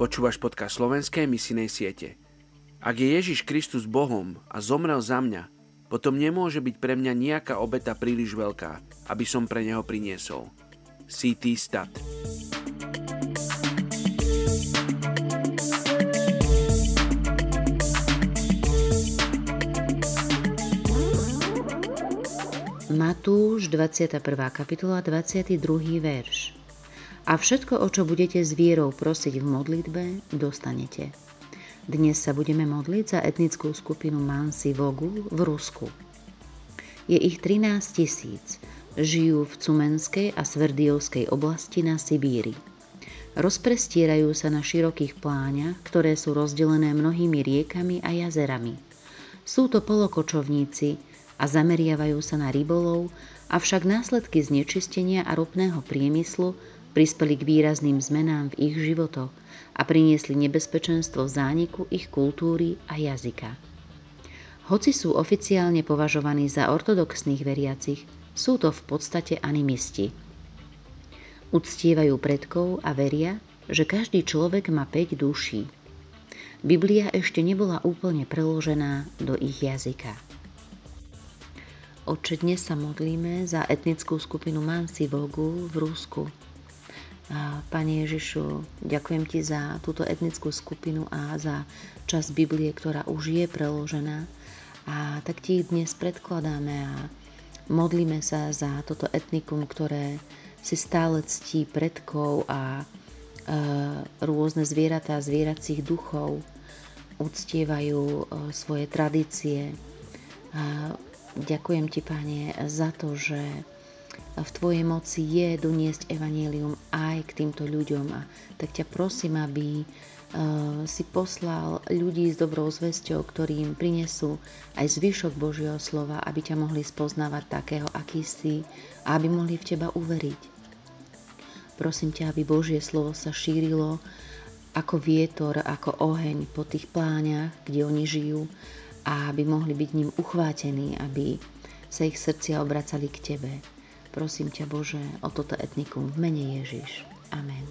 Počúvaš podcast slovenskej misinej siete. Ak je Ježiš Kristus Bohom a zomrel za mňa, potom nemôže byť pre mňa nejaká obeta príliš veľká, aby som pre neho priniesol. CT Stat Matúš 21. kapitola 22. verš a všetko, o čo budete s vierou prosiť v modlitbe, dostanete. Dnes sa budeme modliť za etnickú skupinu Mansi Vogu v Rusku. Je ich 13 tisíc, žijú v Cumenskej a Sverdiovskej oblasti na Sibíri. Rozprestierajú sa na širokých pláňach, ktoré sú rozdelené mnohými riekami a jazerami. Sú to polokočovníci a zameriavajú sa na rybolov, avšak následky znečistenia a ropného priemyslu prispeli k výrazným zmenám v ich životoch a priniesli nebezpečenstvo zániku ich kultúry a jazyka. Hoci sú oficiálne považovaní za ortodoxných veriacich, sú to v podstate animisti. Uctievajú predkov a veria, že každý človek má 5 duší. Biblia ešte nebola úplne preložená do ich jazyka. Oče, dnes sa modlíme za etnickú skupinu Mansi Vogu v Rusku. Pane Ježišu, ďakujem Ti za túto etnickú skupinu a za časť Biblie, ktorá už je preložená. A tak Ti dnes predkladáme a modlíme sa za toto etnikum, ktoré si stále ctí predkov a e, rôzne zvieratá, zvieracích duchov, uctievajú e, svoje tradície. A ďakujem Ti, Pane, za to, že v Tvojej moci je doniesť evanílium aj k týmto ľuďom. A tak ťa prosím, aby uh, si poslal ľudí s dobrou zväzťou, ktorí im prinesú aj zvyšok Božieho slova, aby ťa mohli spoznávať takého, aký si a aby mohli v teba uveriť. Prosím ťa, aby Božie slovo sa šírilo ako vietor, ako oheň po tých pláňach, kde oni žijú a aby mohli byť ním uchvátení, aby sa ich srdcia obracali k Tebe. Prosím ťa Bože o toto etnikum v mene Ježiš. Amen.